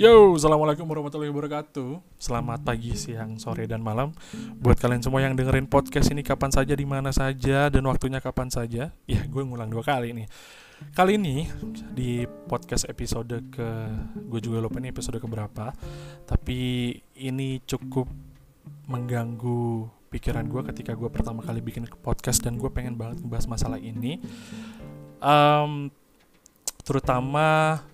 Yo, assalamualaikum warahmatullahi wabarakatuh. Selamat pagi, siang, sore, dan malam. Buat kalian semua yang dengerin podcast ini kapan saja, di mana saja, dan waktunya kapan saja. Ya, gue ngulang dua kali nih. Kali ini di podcast episode ke, gue juga lupa ini episode keberapa. Tapi ini cukup mengganggu pikiran gue ketika gue pertama kali bikin podcast dan gue pengen banget ngebahas masalah ini. Um, terutama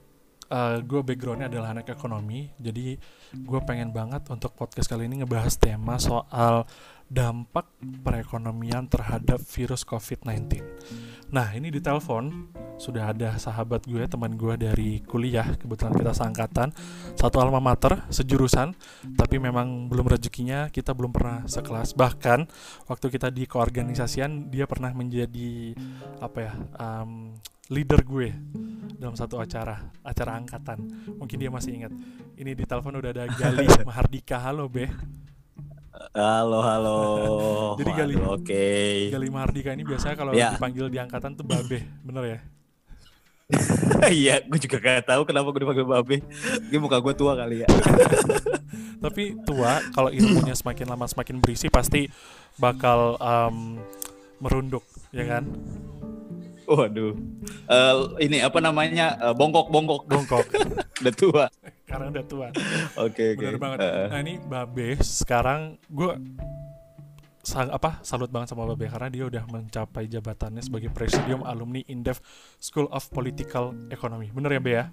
uh, gue backgroundnya adalah anak ekonomi jadi gue pengen banget untuk podcast kali ini ngebahas tema soal dampak perekonomian terhadap virus COVID-19. Nah ini di telepon sudah ada sahabat gue, teman gue dari kuliah, kebetulan kita seangkatan, satu alma mater, sejurusan, tapi memang belum rezekinya, kita belum pernah sekelas. Bahkan waktu kita di keorganisasian, dia pernah menjadi apa ya, um, leader gue dalam satu acara acara angkatan. Mungkin dia masih ingat. Ini di telepon udah ada Gali Mahardika. Halo be halo halo jadi Gali oke okay. Gali Mahardika ini biasanya kalau ya. dipanggil di angkatan tuh babe bener ya Iya, gue juga gak tahu kenapa gue dipanggil babe. Gue muka gue tua kali ya. Tapi tua, kalau ilmunya semakin lama semakin berisi pasti bakal um, merunduk, ya kan? Waduh. Uh, ini apa namanya? Uh, bongkok bongkok bongkok. udah tua. Karena udah tua. Oke okay, oke. Okay. banget. Uh. Nah ini Babe sekarang gue sang apa salut banget sama Babe karena dia udah mencapai jabatannya sebagai Presidium Alumni Indef School of Political Economy. Bener ya Be ya?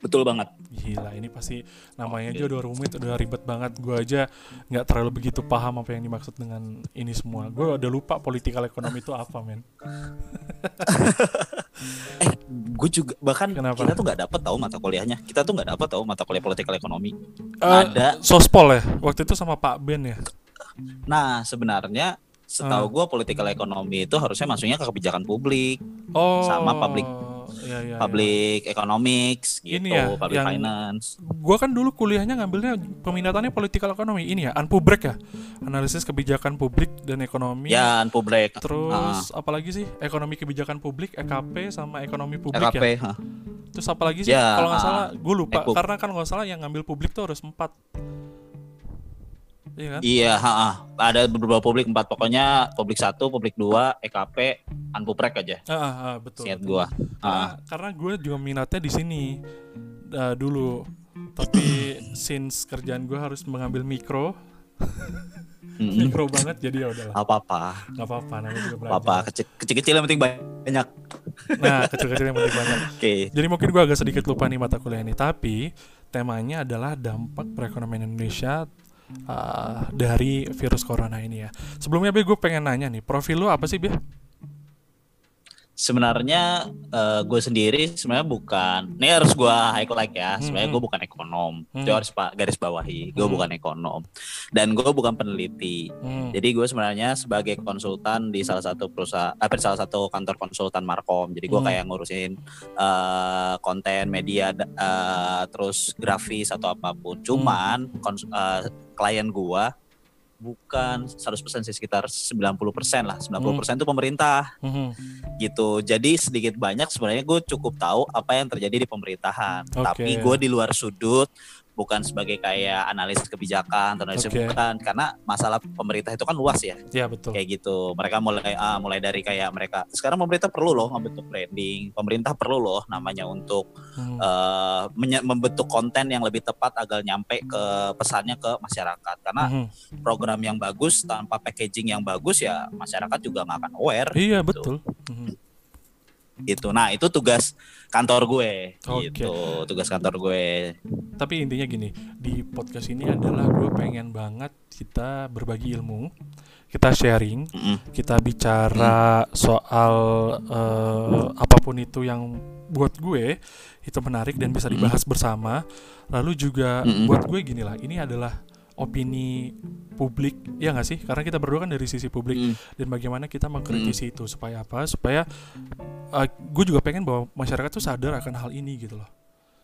Betul banget. Gila, ini pasti namanya aja udah rumit, udah ribet banget. Gue aja nggak terlalu begitu paham apa yang dimaksud dengan ini semua. Gue udah lupa politikal ekonomi itu apa, men. eh, gue juga bahkan Kenapa? kita tuh nggak dapet tahu mata kuliahnya. Kita tuh nggak dapet tahu mata kuliah politikal ekonomi. Uh, Ada sospol ya. Waktu itu sama Pak Ben ya. Nah, sebenarnya setahu uh. gue politikal ekonomi itu harusnya masuknya ke kebijakan publik oh. sama public ya, ya, public ya. economics gitu, ini ya, public yang finance. Gua kan dulu kuliahnya ngambilnya peminatannya political economy ini ya, Anpubrek ya. Analisis kebijakan publik dan ekonomi. Ya, Anpubrek. Terus uh. apalagi sih? Ekonomi kebijakan publik, EKP sama ekonomi publik EKP, ya. Huh. Terus apalagi sih? Ya, Kalau nggak uh, salah, gue lupa. Karena kan nggak salah yang ngambil publik tuh harus empat Iya kan? Iya, ha -ha. ada beberapa publik empat pokoknya publik satu, publik dua, EKP, Anpuprek aja. Ah, ah, ah betul. Siat gua. Karena, karena gue juga minatnya di sini uh, dulu. Tapi since kerjaan gue harus mengambil mikro, mikro banget jadi ya udahlah. Apa apa. Gak apa apa namanya juga belajar. Apa kecil kecil yang penting banyak. Nah kecil kecil yang penting banyak. Oke. Okay. Jadi mungkin gue agak sedikit lupa nih mata kuliah ini, tapi temanya adalah dampak perekonomian Indonesia uh, dari virus corona ini ya. Sebelumnya Be gue pengen nanya nih, profil lu apa sih Be? Sebenarnya uh, gue sendiri sebenarnya bukan ini harus gue highlight ya sebenarnya hmm. gue bukan ekonom hmm. itu harus pak garis bawahi gue hmm. bukan ekonom dan gue bukan peneliti hmm. jadi gue sebenarnya sebagai konsultan di salah satu perusahaan apa eh, salah satu kantor konsultan markom jadi gue hmm. kayak ngurusin uh, konten media uh, terus grafis atau apa pun cuman hmm. uh, klien gue bukan 100% sih sekitar 90% lah 90% hmm. itu pemerintah hmm. gitu jadi sedikit banyak sebenarnya gue cukup tahu apa yang terjadi di pemerintahan okay. tapi gue di luar sudut bukan sebagai kayak analisis kebijakan atau analisis okay. bukan karena masalah pemerintah itu kan luas ya. Iya betul. Kayak gitu. Mereka mulai uh, mulai dari kayak mereka sekarang pemerintah perlu loh membentuk branding, pemerintah perlu loh namanya untuk hmm. uh, membentuk konten yang lebih tepat agar nyampe ke pesannya ke masyarakat. Karena hmm. program yang bagus tanpa packaging yang bagus ya masyarakat juga nggak akan aware. Iya gitu. betul. Hmm gitu. Nah itu tugas kantor gue, okay. gitu. Tugas kantor gue. Tapi intinya gini, di podcast ini adalah gue pengen banget kita berbagi ilmu, kita sharing, mm -hmm. kita bicara mm. soal uh, apa pun itu yang buat gue itu menarik dan bisa dibahas mm. bersama. Lalu juga mm -hmm. buat gue gini lah, ini adalah opini publik ya nggak sih? Karena kita berdua kan dari sisi publik. Mm. dan bagaimana kita mengkritisi mm. itu supaya apa? Supaya uh, gue juga pengen bahwa masyarakat tuh sadar akan hal ini gitu loh.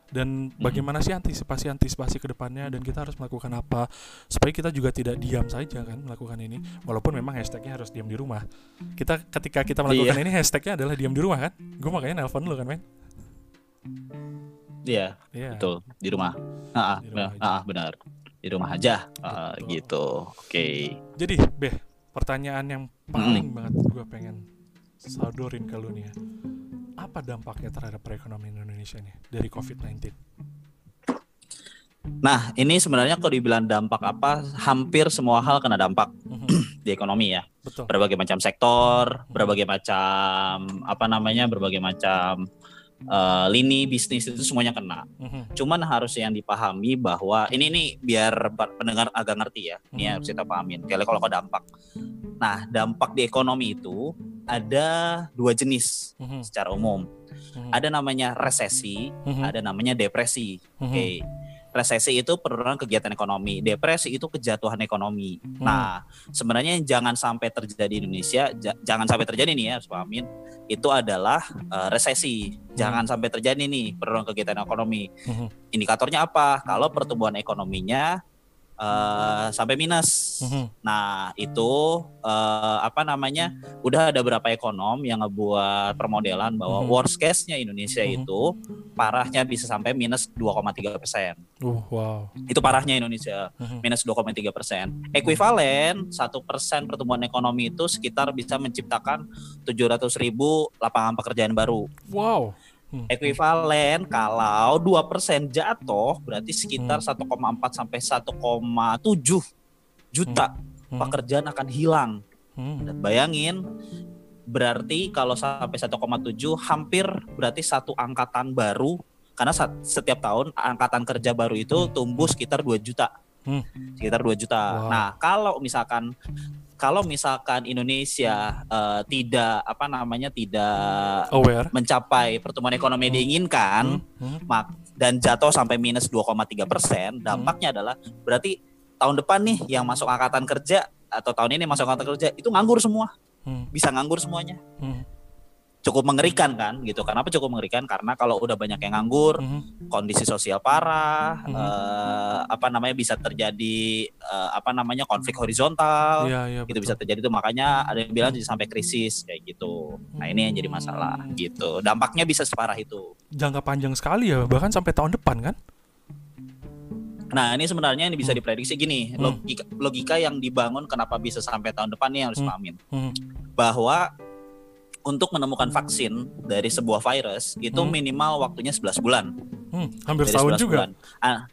Dan bagaimana sih antisipasi antisipasi ke depannya? Dan kita harus melakukan apa? Supaya kita juga tidak diam saja kan melakukan ini. Walaupun memang hashtagnya harus diam di rumah. Kita ketika kita melakukan iya. ini hashtagnya adalah diam di rumah kan? Gue makanya nelpon lu kan men. Iya, yeah, betul. Di rumah. Ah, di rumah ah, benar di rumah aja uh, gitu. Oke. Okay. Jadi, Beh, pertanyaan yang paling mm. banget gue pengen sadorin ke lu nih ya. Apa dampaknya terhadap perekonomian Indonesia nih dari COVID-19? Nah, ini sebenarnya kalau dibilang dampak apa, hampir semua hal kena dampak mm-hmm. di ekonomi ya. Betul. Berbagai macam sektor, mm-hmm. berbagai macam apa namanya, berbagai macam uh, lini bisnis itu semuanya kena. Mm-hmm. Cuman harus yang dipahami bahwa ini nih biar pendengar agak ngerti ya. Ini mm-hmm. harus kita pahamin. Kalau kalau dampak. Nah, dampak di ekonomi itu ada dua jenis mm-hmm. secara umum. Mm-hmm. Ada namanya resesi, mm-hmm. ada namanya depresi. Mm-hmm. Oke. Okay resesi itu penurunan kegiatan ekonomi, depresi itu kejatuhan ekonomi. Hmm. Nah, sebenarnya yang jangan sampai terjadi di Indonesia, jangan sampai terjadi nih ya, harus pahamin, itu adalah uh, resesi. Jangan hmm. sampai terjadi nih penurunan kegiatan ekonomi. Hmm. Indikatornya apa? Kalau pertumbuhan ekonominya uh, sampai minus. Mm-hmm. Nah itu uh, apa namanya? Udah ada beberapa ekonom yang ngebuat permodelan bahwa mm-hmm. worst case-nya Indonesia mm-hmm. itu parahnya bisa sampai minus 2,3 persen. Uh, wow. Itu parahnya Indonesia mm-hmm. minus 2,3 persen. Ekuivalen satu persen pertumbuhan ekonomi itu sekitar bisa menciptakan 700 ribu lapangan pekerjaan baru. Wow. Hmm. Ekuivalen kalau dua persen jatuh berarti sekitar hmm. 1,4 sampai 1,7 juta hmm. hmm. pekerjaan akan hilang. Hmm. Dan bayangin berarti kalau sampai 1,7 hampir berarti satu angkatan baru karena setiap tahun angkatan kerja baru itu tumbuh sekitar 2 juta. Hmm. Sekitar 2 juta. Wow. Nah, kalau misalkan kalau misalkan Indonesia uh, tidak apa namanya tidak Aware. mencapai pertumbuhan ekonomi yang diinginkan hmm. Hmm. Dan jatuh sampai minus 2,3 persen, hmm. dampaknya hmm. adalah berarti tahun depan nih yang masuk angkatan kerja atau tahun ini masuk angkatan kerja itu nganggur semua, hmm. bisa nganggur semuanya. Hmm cukup mengerikan kan gitu. Kenapa cukup mengerikan? Karena kalau udah banyak yang nganggur, mm-hmm. kondisi sosial parah, mm-hmm. uh, apa namanya bisa terjadi uh, apa namanya konflik horizontal, yeah, yeah, gitu bisa terjadi itu makanya ada yang bilang mm-hmm. sampai krisis kayak gitu. Nah ini yang jadi masalah mm-hmm. gitu. Dampaknya bisa separah itu. Jangka panjang sekali ya, bahkan sampai tahun depan kan? Nah ini sebenarnya ini bisa hmm. diprediksi gini hmm. logika logika yang dibangun kenapa bisa sampai tahun depan nih harus pahamin bahwa untuk menemukan vaksin dari sebuah virus itu hmm. minimal waktunya 11 bulan. Hmm, hampir tahun juga. Bulan. Ah,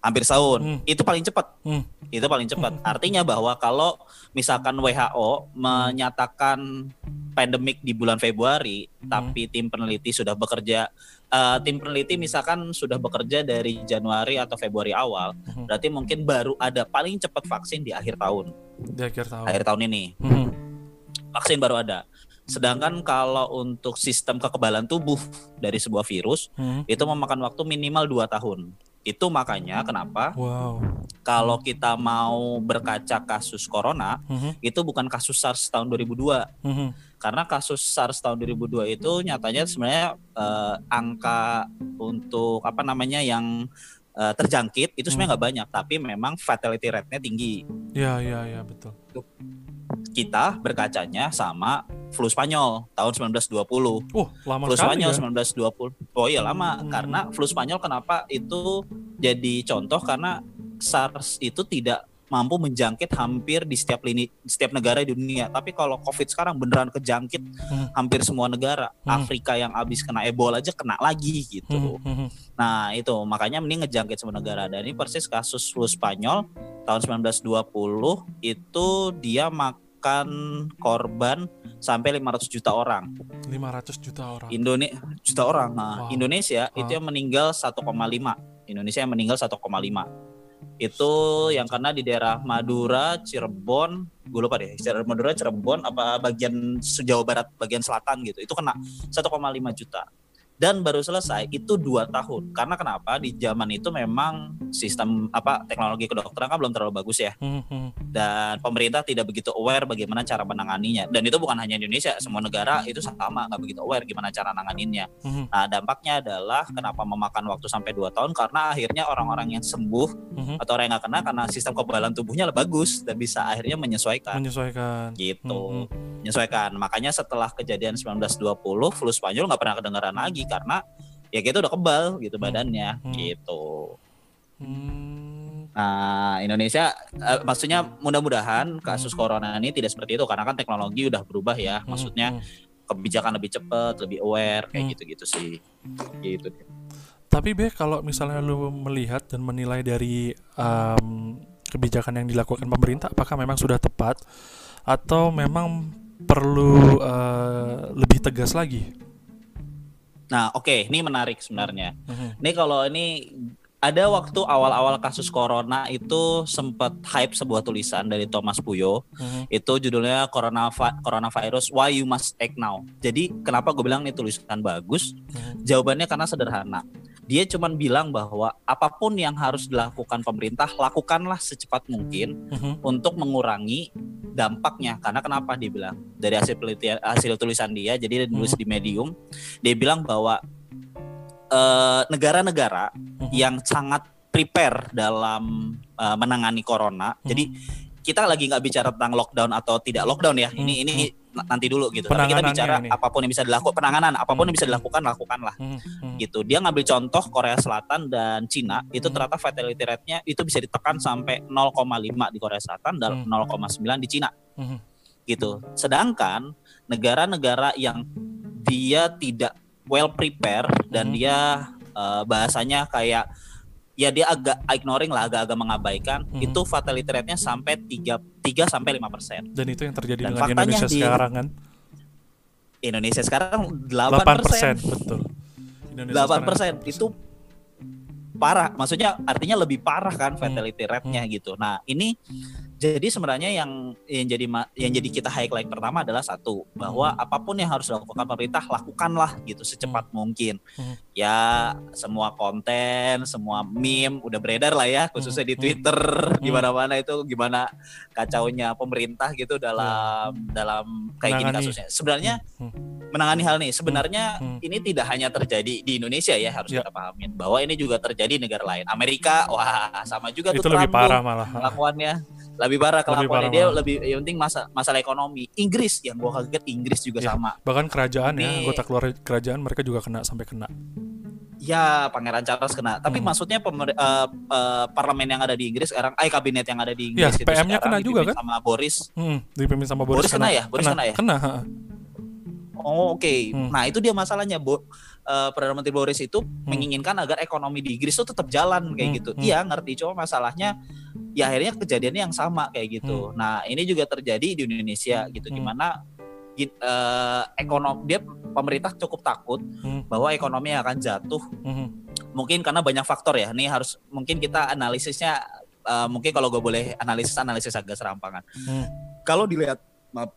hampir tahun. Hmm. Itu paling cepat. Hmm. Itu paling cepat. Hmm. Artinya bahwa kalau misalkan WHO menyatakan pandemik di bulan Februari, hmm. tapi tim peneliti sudah bekerja uh, tim peneliti misalkan sudah bekerja dari Januari atau Februari awal, hmm. berarti mungkin baru ada paling cepat vaksin di akhir tahun. Di akhir tahun. Akhir tahun ini. Hmm. Vaksin baru ada. Sedangkan kalau untuk sistem kekebalan tubuh dari sebuah virus hmm. itu memakan waktu minimal 2 tahun. Itu makanya kenapa wow. kalau kita mau berkaca kasus corona hmm. itu bukan kasus SARS tahun 2002. Hmm. Karena kasus SARS tahun 2002 itu nyatanya sebenarnya uh, angka untuk apa namanya yang uh, terjangkit itu sebenarnya nggak hmm. banyak, tapi memang fatality rate-nya tinggi. Iya iya iya betul kita berkacanya sama flu Spanyol tahun 1920. Oh, lama flu Spanyol ya? 1920. Oh iya lama hmm. karena flu Spanyol kenapa itu jadi contoh karena SARS itu tidak mampu menjangkit hampir di setiap lini setiap negara di dunia. Tapi kalau COVID sekarang beneran kejangkit hmm. hampir semua negara. Hmm. Afrika yang habis kena Ebola aja kena lagi gitu. Hmm. Hmm. hmm. Nah, itu makanya mending ngejangkit semua negara. Dan ini persis kasus flu Spanyol tahun 1920 itu dia makan korban sampai 500 juta orang. 500 juta orang. Indonesia juta orang. Nah, wow. Indonesia wow. itu yang meninggal 1,5. Indonesia yang meninggal 1,5 itu yang karena di daerah Madura, Cirebon, gue lupa deh, daerah Madura, Cirebon, apa bagian Jawa Barat, bagian selatan gitu, itu kena 1,5 juta dan baru selesai itu dua tahun. Karena kenapa? Di zaman itu memang sistem apa teknologi kedokteran kan belum terlalu bagus ya. Hmm. dan pemerintah tidak begitu aware bagaimana cara menanganinya. Dan itu bukan hanya Indonesia semua negara itu sama nggak begitu aware gimana cara nanganinnya. Hmm. nah dampaknya adalah kenapa memakan waktu sampai dua tahun? Karena akhirnya orang-orang yang sembuh hmm. atau orang yang nggak kena karena sistem kekebalan tubuhnya bagus dan bisa akhirnya menyesuaikan. Menyesuaikan. Gitu menyesuaikan makanya setelah kejadian 1920 flu Spanyol nggak pernah kedengaran lagi karena ya kita udah kebal gitu badannya Hmm. gitu. Hmm. Nah, Indonesia eh, maksudnya mudah-mudahan kasus corona ini tidak seperti itu karena kan teknologi udah berubah ya. Hmm, Maksudnya hmm. kebijakan lebih cepat, lebih aware kayak Hmm. gitu-gitu sih. Gitu. Tapi be kalau misalnya lu melihat dan menilai dari em, kebijakan yang dilakukan pemerintah, apakah memang sudah tepat atau memang perlu eh, lebih tegas lagi? Nah, oke, ini menarik sebenarnya. Mhm. Ini kalau ini ada waktu awal-awal kasus corona itu sempat hype sebuah tulisan dari Thomas Puyo. Mhm. Itu judulnya Corona Coronavirus Why You Must Act Now. Jadi kenapa gue bilang ini tulisan bagus? Mhm. Jawabannya karena sederhana. Dia cuma bilang bahwa apa pun yang harus dilakukan pemerintah, lakukanlah secepat mungkin Mhm. untuk mengurangi dampaknya. Karena kenapa dia bilang? Dari hasil penelitian hasil tulisan dia, jadi dia nulis di Medium, dia bilang bahwa eh, negara-negara Mhm. yang sangat prepare dalam eh, menangani corona. Mhm. Jadi kita lagi nggak bicara tentang lockdown atau tidak lockdown ya. Ini ini n- nanti dulu gitu. Tapi kita bicara ini. apa pun yang bisa dilakukan, penanganan apa pun Hmm. yang bisa dilakukan lakukanlah Mhm. Mhm. gitu. Dia ngambil contoh Korea Selatan dan Cina itu Hmm. ternyata fatality rate-nya itu bisa ditekan sampai 0,5 di Korea Selatan dan Hmm. 0,9 di Cina Mhm. gitu. Sedangkan negara-negara yang dia tidak well prepare dan Hmm. dia eh, bahasanya kayak ya dia agak ignoring lah, agak-agak mengabaikan, Hmm. itu fatality rate-nya sampai 3 3 sampai 5 persen. Dan itu yang terjadi Dan dengan Indonesia di- sekarang kan? Indonesia sekarang 8 8 persen, betul. Indonesia 8 sekarang persen itu parah. Maksudnya artinya lebih parah kan fatality rate-nya Hmm. gitu. Nah ini jadi sebenarnya yang yang jadi yang jadi kita highlight pertama adalah satu bahwa Hmm. apa pun yang harus dilakukan pemerintah lakukanlah gitu secepat mungkin. Hmm. ya semua konten semua meme udah beredar lah ya khususnya di Hmm. Twitter di mana-mana itu gimana kacaunya pemerintah gitu dalam dalam kayak gini kasusnya. Sebenarnya Hmm. Menangani hal ini sebenarnya Hmm. ini tidak hanya terjadi di Indonesia ya harus Ya. kita pahamin bahwa ini juga terjadi di negara lain Amerika wah sama juga itu tuh lebih Trump tuh parah malah. kelakuannya lebih parah kelakuannya dia malah. lebih yang penting masa masalah ekonomi Inggris yang gua kaget Inggris juga Ya. sama Bahkan kerajaan ya, Ini- anggota keluarga kerajaan mereka juga kena sampai kena. ya Pangeran Charles kena tapi Hmm. maksudnya pemer- eh, eh, parlemen yang ada di Inggris sekarang eh kabinet yang ada di Ya, Inggris itu PM-nya sekarang kena juga kan? sama Boris Hmm, dipimpin sama Boris, Boris kena ya? Boris kena ya? Kena, ha. Oh oke, Hmm. nah itu dia masalahnya, Bo. Eh, Perdana Menteri Boris itu menginginkan agar ekonomi di Inggris itu tetap jalan kayak Hmm, gitu. hmm. Iya ngerti, cuma masalahnya ya akhirnya kejadiannya yang sama kayak gitu. Nah ini juga terjadi di Indonesia gitu, Hmm. di mana ekonomi dia pemerintah cukup takut Hmm. bahwa ekonomi akan jatuh. Mhm. Mungkin karena banyak faktor ya. Ini harus mungkin kita analisisnya eh, mungkin kalau gue boleh analisis analisis agak serampangan. Hmm. Kalau dilihat maaf,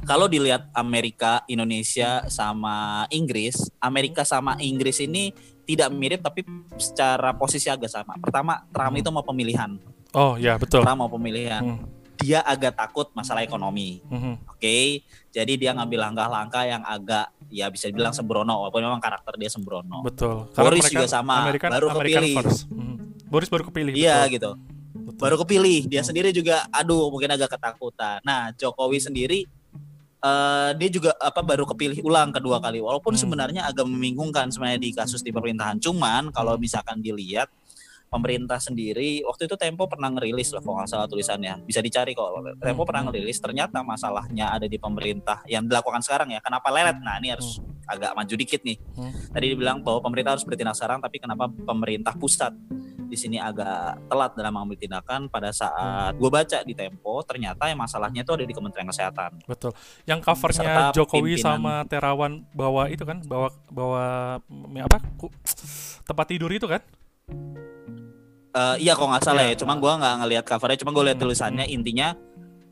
kalau dilihat Amerika, Indonesia sama Inggris, Amerika sama Inggris ini tidak mirip tapi secara posisi agak sama. Pertama, Trump Hmm. itu mau pemilihan. Oh ya betul. Trump mau pemilihan. Hmm. Dia agak takut masalah ekonomi. Mhm. Oke, jadi dia ngambil langkah-langkah yang agak ya bisa dibilang sembrono walaupun memang karakter dia sembrono. Betul. Boris juga sama, American, baru American kepilih. Mhm. Boris baru kepilih. Iya betul. gitu. Betul. baru kepilih dia Hmm. sendiri juga aduh mungkin agak ketakutan nah Jokowi sendiri eh, dia juga apa baru kepilih ulang kedua kali. Walaupun Hmm. sebenarnya agak membingungkan sebenarnya di kasus di pemerintahan. Cuman kalau Hmm. misalkan dilihat pemerintah sendiri waktu itu Tempo pernah ngerilis loh kalau nggak salah tulisannya. Bisa dicari kok. Tempo Hmm. pernah ngerilis ternyata masalahnya ada di pemerintah yang dilakukan sekarang ya. Kenapa lelet? Nah ini harus agak maju dikit nih. Hmm. tadi dibilang bahwa pemerintah harus bertindak sekarang tapi kenapa pemerintah pusat di sini agak telat dalam mengambil tindakan pada saat gue baca di Tempo ternyata yang masalahnya itu ada di Kementerian Kesehatan Betul. Yang covernya Serta Jokowi pimpinan. sama Terawan bawa itu kan, bawa bawa apa? tempat tidur itu kan? Eh, iya kok nggak salah Iya. ya cuma gue nggak ngelihat covernya cuma gue lihat Hmm, tulisannya intinya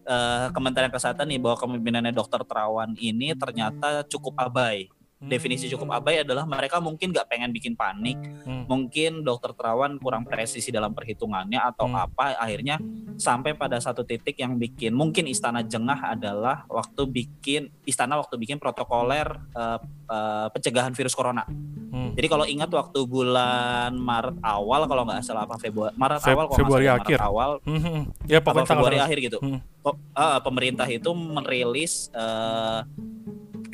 eh, Kementerian Kesehatan nih bahwa kepemimpinannya Dokter Terawan ini ternyata cukup abai definisi cukup abai adalah mereka mungkin nggak pengen bikin panik Hmm. mungkin dokter terawan kurang presisi dalam perhitungannya atau Hmm. apa akhirnya sampai pada satu titik yang bikin mungkin istana jengah adalah waktu bikin istana waktu bikin protokoler eh, eh, pencegahan virus corona Hmm. jadi kalau ingat waktu bulan Maret awal kalau nggak salah apa Februari Maret Feb- awal kalau Februari salah, akhir. Maret awal Mhm. Ya apa pokoknya Februari tanggal- akhir gitu Hmm. Eh, pemerintah itu merilis eh,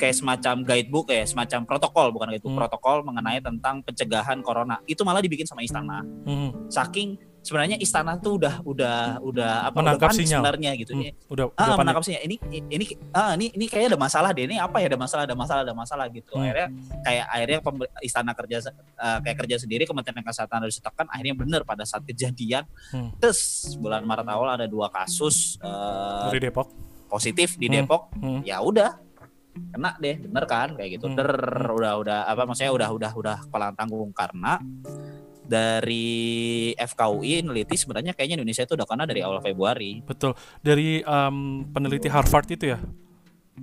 kayak semacam guidebook ya semacam protokol bukan guidebook hmm. protokol mengenai tentang pencegahan corona. Itu malah dibikin sama istana. Hmm. saking sebenarnya istana tuh udah udah udah apa menangkap udah sinyal. sebenarnya gitu. Hmm, udah, ah, udah menangkap sinyal. Ini ini ah ini ini kayaknya ada masalah deh. Ini apa ya? Ada masalah ada masalah ada masalah gitu. Hmm. akhirnya kayak akhirnya istana kerja uh, kayak kerja sendiri kementerian kesehatan harus ditekan akhirnya benar pada saat kejadian hmm. terus bulan maret awal ada dua kasus uh, dari Depok. positif di hmm. Depok. Hmm. ya udah kena deh bener kan kayak gitu hmm. der udah udah apa maksudnya udah udah udah kepala tanggung karena dari FKUI neliti sebenarnya kayaknya Indonesia itu udah kena dari awal Februari. Betul. Dari um, peneliti Harvard itu ya?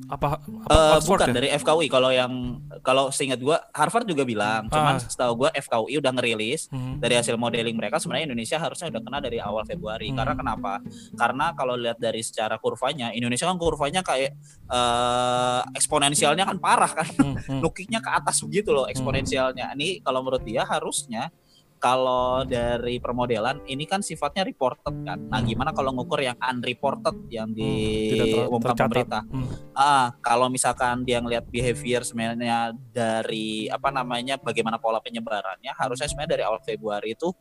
Apa, apa uh, bukan ya? dari FKUI kalau yang kalau seingat gua Harvard juga bilang, cuman ah. setahu gua FKUI udah ngerilis hmm. dari hasil modeling mereka sebenarnya Indonesia harusnya udah kena dari awal Februari. Hmm. Karena kenapa? Karena kalau lihat dari secara kurvanya, Indonesia kan kurvanya kayak uh, eksponensialnya kan parah kan. Hmm. Hmm. Nukiknya ke atas begitu loh eksponensialnya. Ini kalau menurut dia harusnya kalau dari permodelan ini kan sifatnya reported kan. Nah, gimana kalau ngukur yang unreported yang hmm, diumumkan pemerintah? Hmm. Ah, kalau misalkan dia ngelihat behavior sebenarnya dari apa namanya bagaimana pola penyebarannya, harusnya sebenarnya dari awal Februari itu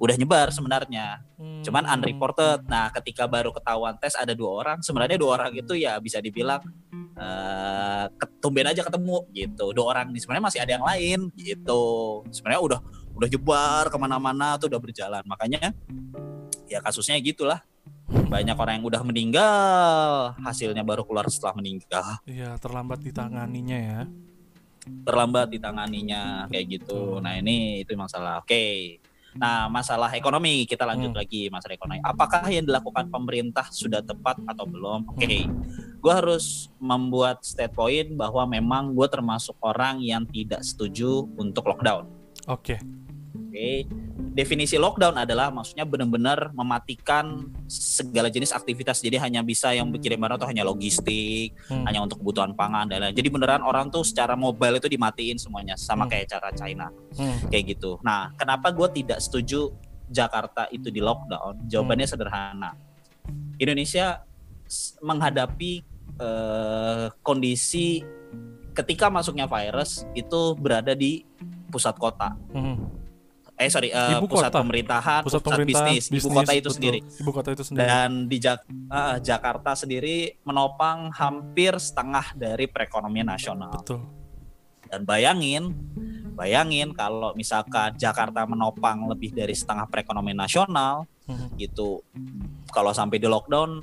udah nyebar sebenarnya. Hmm. Cuman unreported. Nah, ketika baru ketahuan tes ada dua orang, sebenarnya dua orang itu ya bisa dibilang uh, ketumben aja ketemu gitu. Dua orang ini sebenarnya masih ada yang lain gitu. Sebenarnya udah udah jebar ke mana-mana tuh udah berjalan. Makanya ya kasusnya gitulah. Banyak orang yang udah meninggal hasilnya baru keluar setelah meninggal. Iya terlambat ditanganinya ya. Terlambat ditanganinya kayak gitu. Nah ini itu masalah oke. Nah masalah ekonomi kita lanjut hmm. lagi masalah ekonomi. Apakah yang dilakukan pemerintah sudah tepat atau belum? Oke. Okay. gue harus membuat state point bahwa memang gue termasuk orang yang tidak setuju untuk lockdown. Oke. okay okay. definisi lockdown adalah maksudnya benar-benar mematikan segala jenis aktivitas. Jadi hanya bisa yang berkirim barang atau hanya logistik, hmm. hanya untuk kebutuhan pangan dan lain. Jadi beneran orang tuh secara mobile itu dimatiin semuanya, sama hmm. kayak cara China, hmm. kayak gitu. Nah, kenapa gue tidak setuju Jakarta itu di lockdown? Jawabannya hmm. sederhana. Indonesia menghadapi uh, kondisi ketika masuknya virus itu berada di pusat kota. Hmm eh sorry uh, ibu pusat kota. pemerintahan pusat, pusat pemerintahan, bisnis, bisnis ibu kota itu betul. sendiri ibu kota itu sendiri dan di Jak uh, Jakarta sendiri menopang hampir setengah dari perekonomian nasional betul dan bayangin bayangin kalau misalkan Jakarta menopang lebih dari setengah perekonomian nasional hmm. gitu kalau sampai di lockdown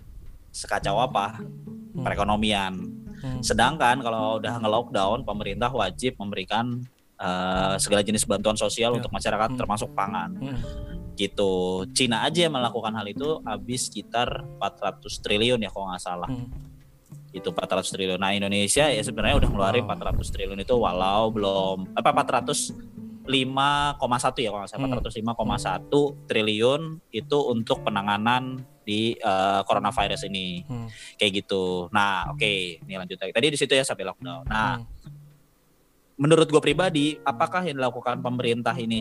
sekacau apa hmm. perekonomian hmm. sedangkan kalau udah nge-lockdown pemerintah wajib memberikan uh, segala jenis bantuan sosial yeah. untuk masyarakat hmm. termasuk pangan. Hmm. Gitu. Cina aja yang melakukan hal itu habis sekitar 400 triliun ya kalau nggak salah. Hmm. Itu 400 triliun. Nah, Indonesia ya sebenarnya udah ngeluarin wow. 400 triliun itu walau belum apa 400 5,1 ya kalau nggak salah hmm. 405,1 triliun itu untuk penanganan di uh, coronavirus ini hmm. kayak gitu. Nah, oke, okay. ini lanjut lagi. Tadi di situ ya sampai lockdown. Nah, hmm menurut gue pribadi apakah yang dilakukan pemerintah ini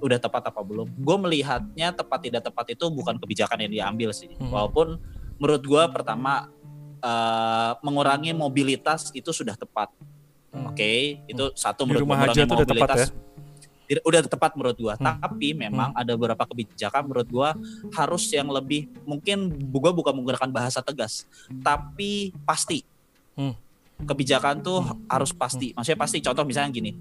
udah tepat apa belum gue melihatnya tepat tidak tepat itu bukan kebijakan yang diambil sih hmm. walaupun menurut gue pertama uh, mengurangi mobilitas itu sudah tepat hmm. oke okay? itu hmm. satu menurut mengurangi mobilitas ya? udah tepat menurut gua. Hmm. Tapi memang hmm. ada beberapa kebijakan menurut gua harus yang lebih mungkin gua bukan menggunakan bahasa tegas, tapi pasti. Hmm kebijakan tuh harus pasti. Maksudnya pasti. Contoh misalnya gini,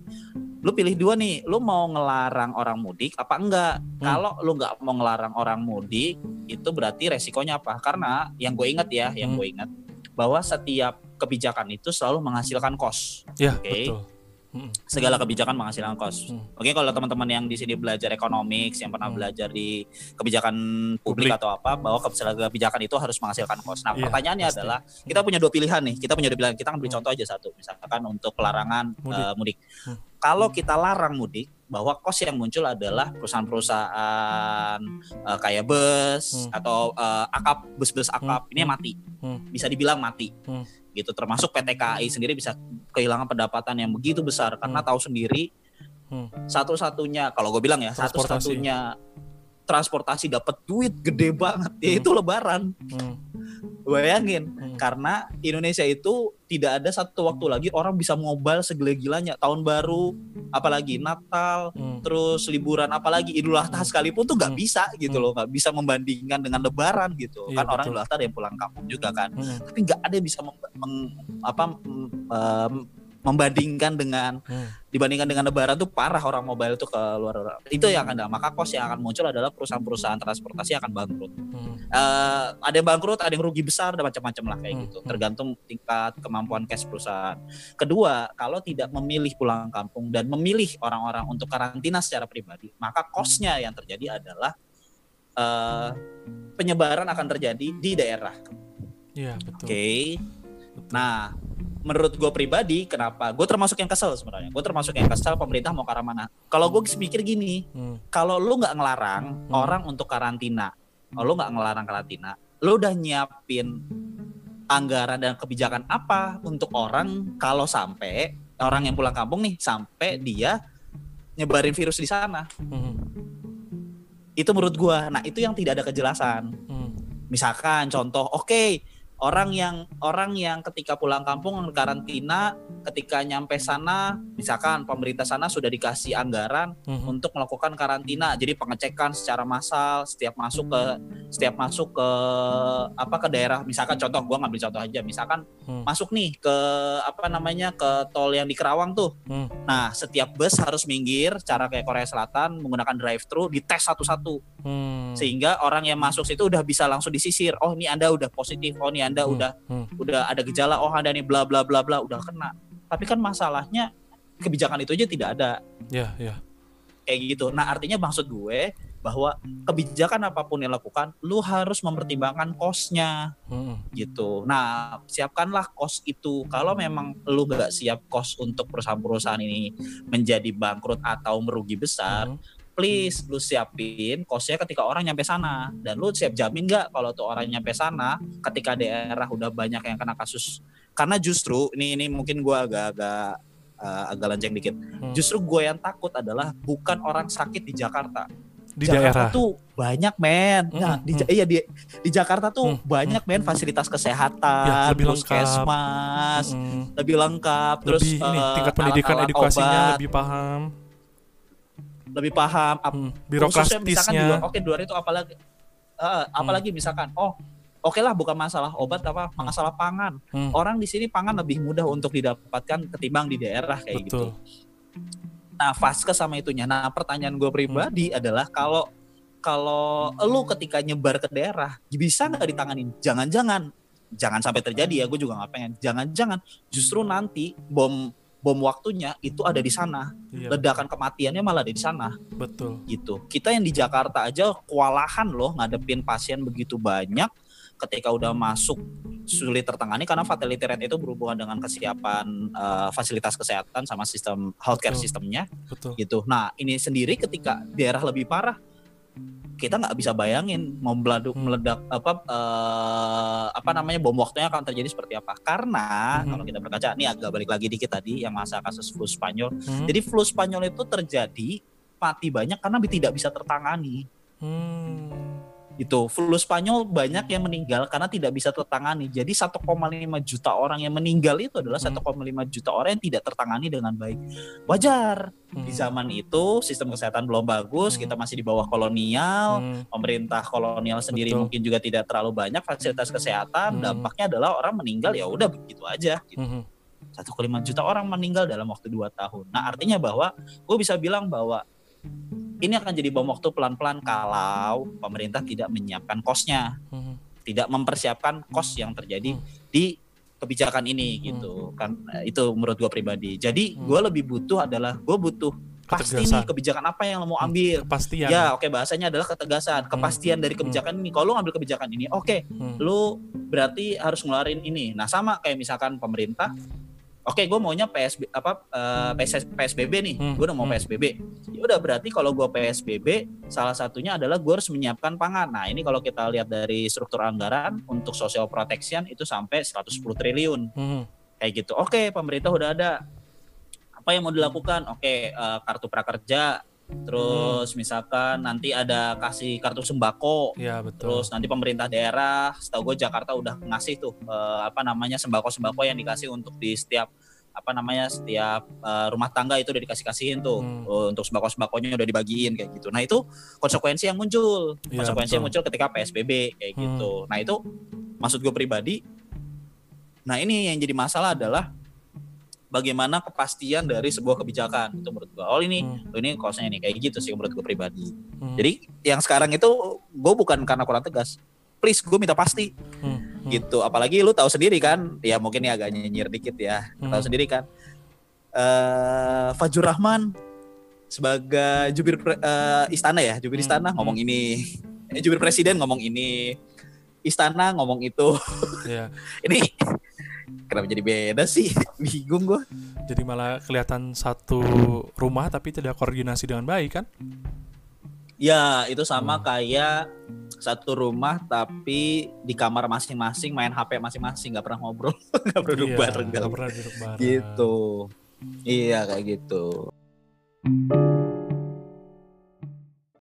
lu pilih dua nih, lu mau ngelarang orang mudik apa enggak? Hmm. Kalau lu nggak mau ngelarang orang mudik, itu berarti resikonya apa? Karena yang gue ingat ya, yang hmm. gue ingat bahwa setiap kebijakan itu selalu menghasilkan kos. Ya, okay? betul segala kebijakan menghasilkan kos. Hmm. Oke, kalau teman-teman yang di sini belajar ekonomik, yang pernah hmm. belajar di kebijakan publik, publik atau apa, bahwa segala kebijakan itu harus menghasilkan kos. Nah, yeah, pertanyaannya pasti. adalah kita punya dua pilihan nih. Kita punya dua pilihan. Kita ambil hmm. contoh aja satu, misalkan untuk pelarangan mudik. Uh, mudik. Hmm. Kalau kita larang mudik, bahwa kos yang muncul adalah perusahaan-perusahaan uh, kayak bus hmm. atau uh, akap bus-bus akap hmm. ini mati, hmm. bisa dibilang mati. Hmm gitu termasuk PT KAI sendiri bisa kehilangan pendapatan yang begitu besar karena hmm. tahu sendiri hmm. satu-satunya kalau gue bilang ya satu-satunya transportasi dapat duit gede banget ya itu lebaran Hmm. bayangin Hmm. karena Indonesia itu tidak ada satu waktu lagi orang bisa mobile segila-gilanya tahun baru apalagi Natal Hmm. terus liburan apalagi Idul Adha sekalipun tuh nggak Hmm. bisa gitu loh nggak bisa membandingkan dengan Lebaran gitu Iya, kan orang betul. Idul Adha ada yang pulang kampung juga kan Hmm. tapi nggak ada yang bisa mem- meng- apa mem- em, membandingkan dengan Hmm. dibandingkan dengan Lebaran tuh parah orang mobile itu ke luar itu yang ada maka kos yang akan muncul adalah perusahaan-perusahaan transportasi akan bangkrut Hmm. Eh, ada yang bangkrut, ada yang rugi besar, ada macam-macam lah kayak Hmm, gitu. hmm. Tergantung tingkat kemampuan cash perusahaan. Kedua, kalau tidak memilih pulang kampung dan memilih orang-orang untuk karantina secara pribadi, maka kosnya yang terjadi adalah eh, penyebaran akan terjadi di daerah. Iya, betul. Oke. betul. Nah, menurut gue pribadi, kenapa? Gue termasuk yang kesel sebenarnya. Gue termasuk yang kesel pemerintah mau ke arah mana. Kalau gue mikir gini, Hmm. kalau lu nggak ngelarang Hmm. orang untuk karantina, kalau lu nggak ngelarang karantina, lu udah nyiapin anggaran dan kebijakan apa untuk orang kalau sampai orang yang pulang kampung nih sampai dia nyebarin virus di sana. Hmm. Itu menurut gua. Nah, itu yang tidak ada kejelasan. Hmm. Misalkan contoh, oke, orang yang orang yang ketika pulang kampung karantina, ketika nyampe sana, misalkan pemerintah sana sudah dikasih anggaran Hmm. untuk melakukan karantina. Jadi pengecekan secara massal setiap masuk ke setiap masuk ke apa ke daerah. Misalkan contoh gua ngambil contoh aja. Misalkan Hmm. masuk nih ke apa namanya ke tol yang di Kerawang tuh. Hmm. Nah, setiap bus harus minggir cara kayak Korea Selatan menggunakan drive thru dites satu-satu Hmm. sehingga orang yang masuk situ udah bisa langsung disisir. Oh, ini Anda udah positif. Oh, ini Anda Hmm. udah Hmm. udah ada gejala. Oh, Anda nih bla bla bla bla udah kena. Tapi kan masalahnya kebijakan itu aja tidak ada Ya, ya. kayak gitu. Nah artinya maksud gue bahwa kebijakan apa pun yang lakukan, lu harus mempertimbangkan kosnya Hmm. gitu. Nah siapkanlah kos itu. Kalau memang lu gak siap kos untuk perusahaan-perusahaan ini menjadi bangkrut atau merugi besar, Hmm. Please lu siapin kosnya ketika orang nyampe sana. Dan lu siap jamin gak kalau tuh orang nyampe sana, ketika daerah udah banyak yang kena kasus. Karena justru ini ini mungkin gue agak-agak uh, agak lenceng dikit. Hmm. Justru gue yang takut adalah bukan orang sakit di Jakarta. Di Jakarta daerah. tuh banyak men. Nah, Mm, di, mm. iya di di Jakarta tuh Mm, banyak men fasilitas kesehatan, Ya, lebih puskesmas, Hmm. lebih lengkap, terus lebih ini eh, tingkat pendidikan alat-alat edukasinya obat, lebih paham. Lebih paham. Hmm. khususnya misalkan di Birokratisnya. luar, oke di luar itu apalagi eh, apalagi misalkan oh oke lah bukan masalah obat apa masalah pangan. Hmm. Orang di sini pangan lebih mudah untuk didapatkan ketimbang di daerah kayak gitu. Betul. Nah, vaskes sama itunya. Nah, pertanyaan gue pribadi adalah kalau kalau lu ketika nyebar ke daerah bisa nggak ditanganin? Jangan-jangan, jangan sampai terjadi ya. Gue juga nggak pengen. Jangan-jangan justru nanti bom bom waktunya itu ada di sana. Iya, Ledakan kematiannya malah ada di sana betul. gitu. Kita yang di Jakarta aja kewalahan loh ngadepin pasien begitu banyak ketika udah masuk sulit tertangani karena fatality rate itu berhubungan dengan kesiapan eh, fasilitas kesehatan sama sistem healthcare Betul. sistemnya Betul. gitu. Nah ini sendiri ketika daerah lebih parah kita nggak bisa bayangin mau meledak, Hmm. meledak apa eh, apa namanya bom waktunya akan terjadi seperti apa karena Hmm. kalau kita berkaca ini agak balik lagi dikit tadi yang masa kasus flu Spanyol Hmm. jadi flu Spanyol itu terjadi mati banyak karena tidak bisa tertangani Hmm. Itu flu Spanyol banyak yang meninggal karena tidak bisa tertangani jadi 1,5 juta orang yang meninggal itu adalah Hmm. 1,5 juta orang yang tidak tertangani dengan baik wajar di Hmm. zaman itu sistem kesehatan belum bagus Hmm. kita masih di bawah kolonial Hmm. pemerintah kolonial sendiri Betul. mungkin juga tidak terlalu banyak fasilitas kesehatan Hmm. dampaknya adalah orang meninggal ya udah begitu aja gitu. Hmm. 1,5 juta orang meninggal dalam waktu 2 tahun nah artinya bahwa gue bisa bilang bahwa ini akan jadi bom waktu pelan-pelan kalau pemerintah tidak menyiapkan kosnya Hmm. tidak mempersiapkan kos yang terjadi Hmm. di kebijakan ini gitu kan Eh, itu menurut gue pribadi jadi Hmm. gue lebih butuh adalah gue butuh pasti nih kebijakan apa yang lo mau Hmm. ambil Kepastian. ya oke bahasanya adalah ketegasan kepastian dari Hmm. kebijakan ini kalau lu ngambil kebijakan ini oke Hmm. lu berarti harus ngeluarin ini nah sama kayak misalkan pemerintah oke gue maunya PSB apa eh, PS, PSBB nih Hmm. gue udah mau Hmm. PSBB ya udah berarti kalau gue PSBB salah satunya adalah gue harus menyiapkan pangan nah ini kalau kita lihat dari struktur anggaran untuk social protection itu sampai 110 triliun Hmm. kayak gitu. Oke, pemerintah udah ada apa yang mau dilakukan? Oke, eh, kartu prakerja Terus hmm. misalkan nanti ada kasih kartu sembako. Iya betul. Terus nanti pemerintah daerah, setahu gue Jakarta udah ngasih tuh uh, apa namanya sembako-sembako yang dikasih untuk di setiap apa namanya setiap uh, rumah tangga itu udah dikasih kasihin tuh hmm. uh, untuk sembako sembakonya udah dibagiin kayak gitu. Nah itu konsekuensi yang muncul, ya, konsekuensi betul. yang muncul ketika PSBB kayak hmm. gitu. Nah itu maksud gue pribadi. Nah ini yang jadi masalah adalah bagaimana kepastian dari sebuah kebijakan itu menurut gue. Oh ini, hmm. oh, ini kosnya nih kayak gitu sih menurut gue pribadi. Hmm. Jadi yang sekarang itu gue bukan karena kurang tegas, please gue minta pasti. Hmm hmm. gitu apalagi lu tahu sendiri kan ya mungkin ya agak nyinyir dikit ya hmm. tahu sendiri kan uh, Fajur Rahman sebagai jubir uh, istana ya jubir hmm. istana ngomong ini eh, jubir presiden ngomong ini istana ngomong itu yeah. ini kenapa jadi beda sih bingung gue jadi malah kelihatan satu rumah tapi tidak koordinasi dengan baik kan Ya, itu sama hmm. kayak satu rumah tapi di kamar masing-masing main HP masing-masing nggak pernah ngobrol, nggak pernah duduk iya, bareng. Gak pernah duduk bareng. Gitu. Iya kayak gitu.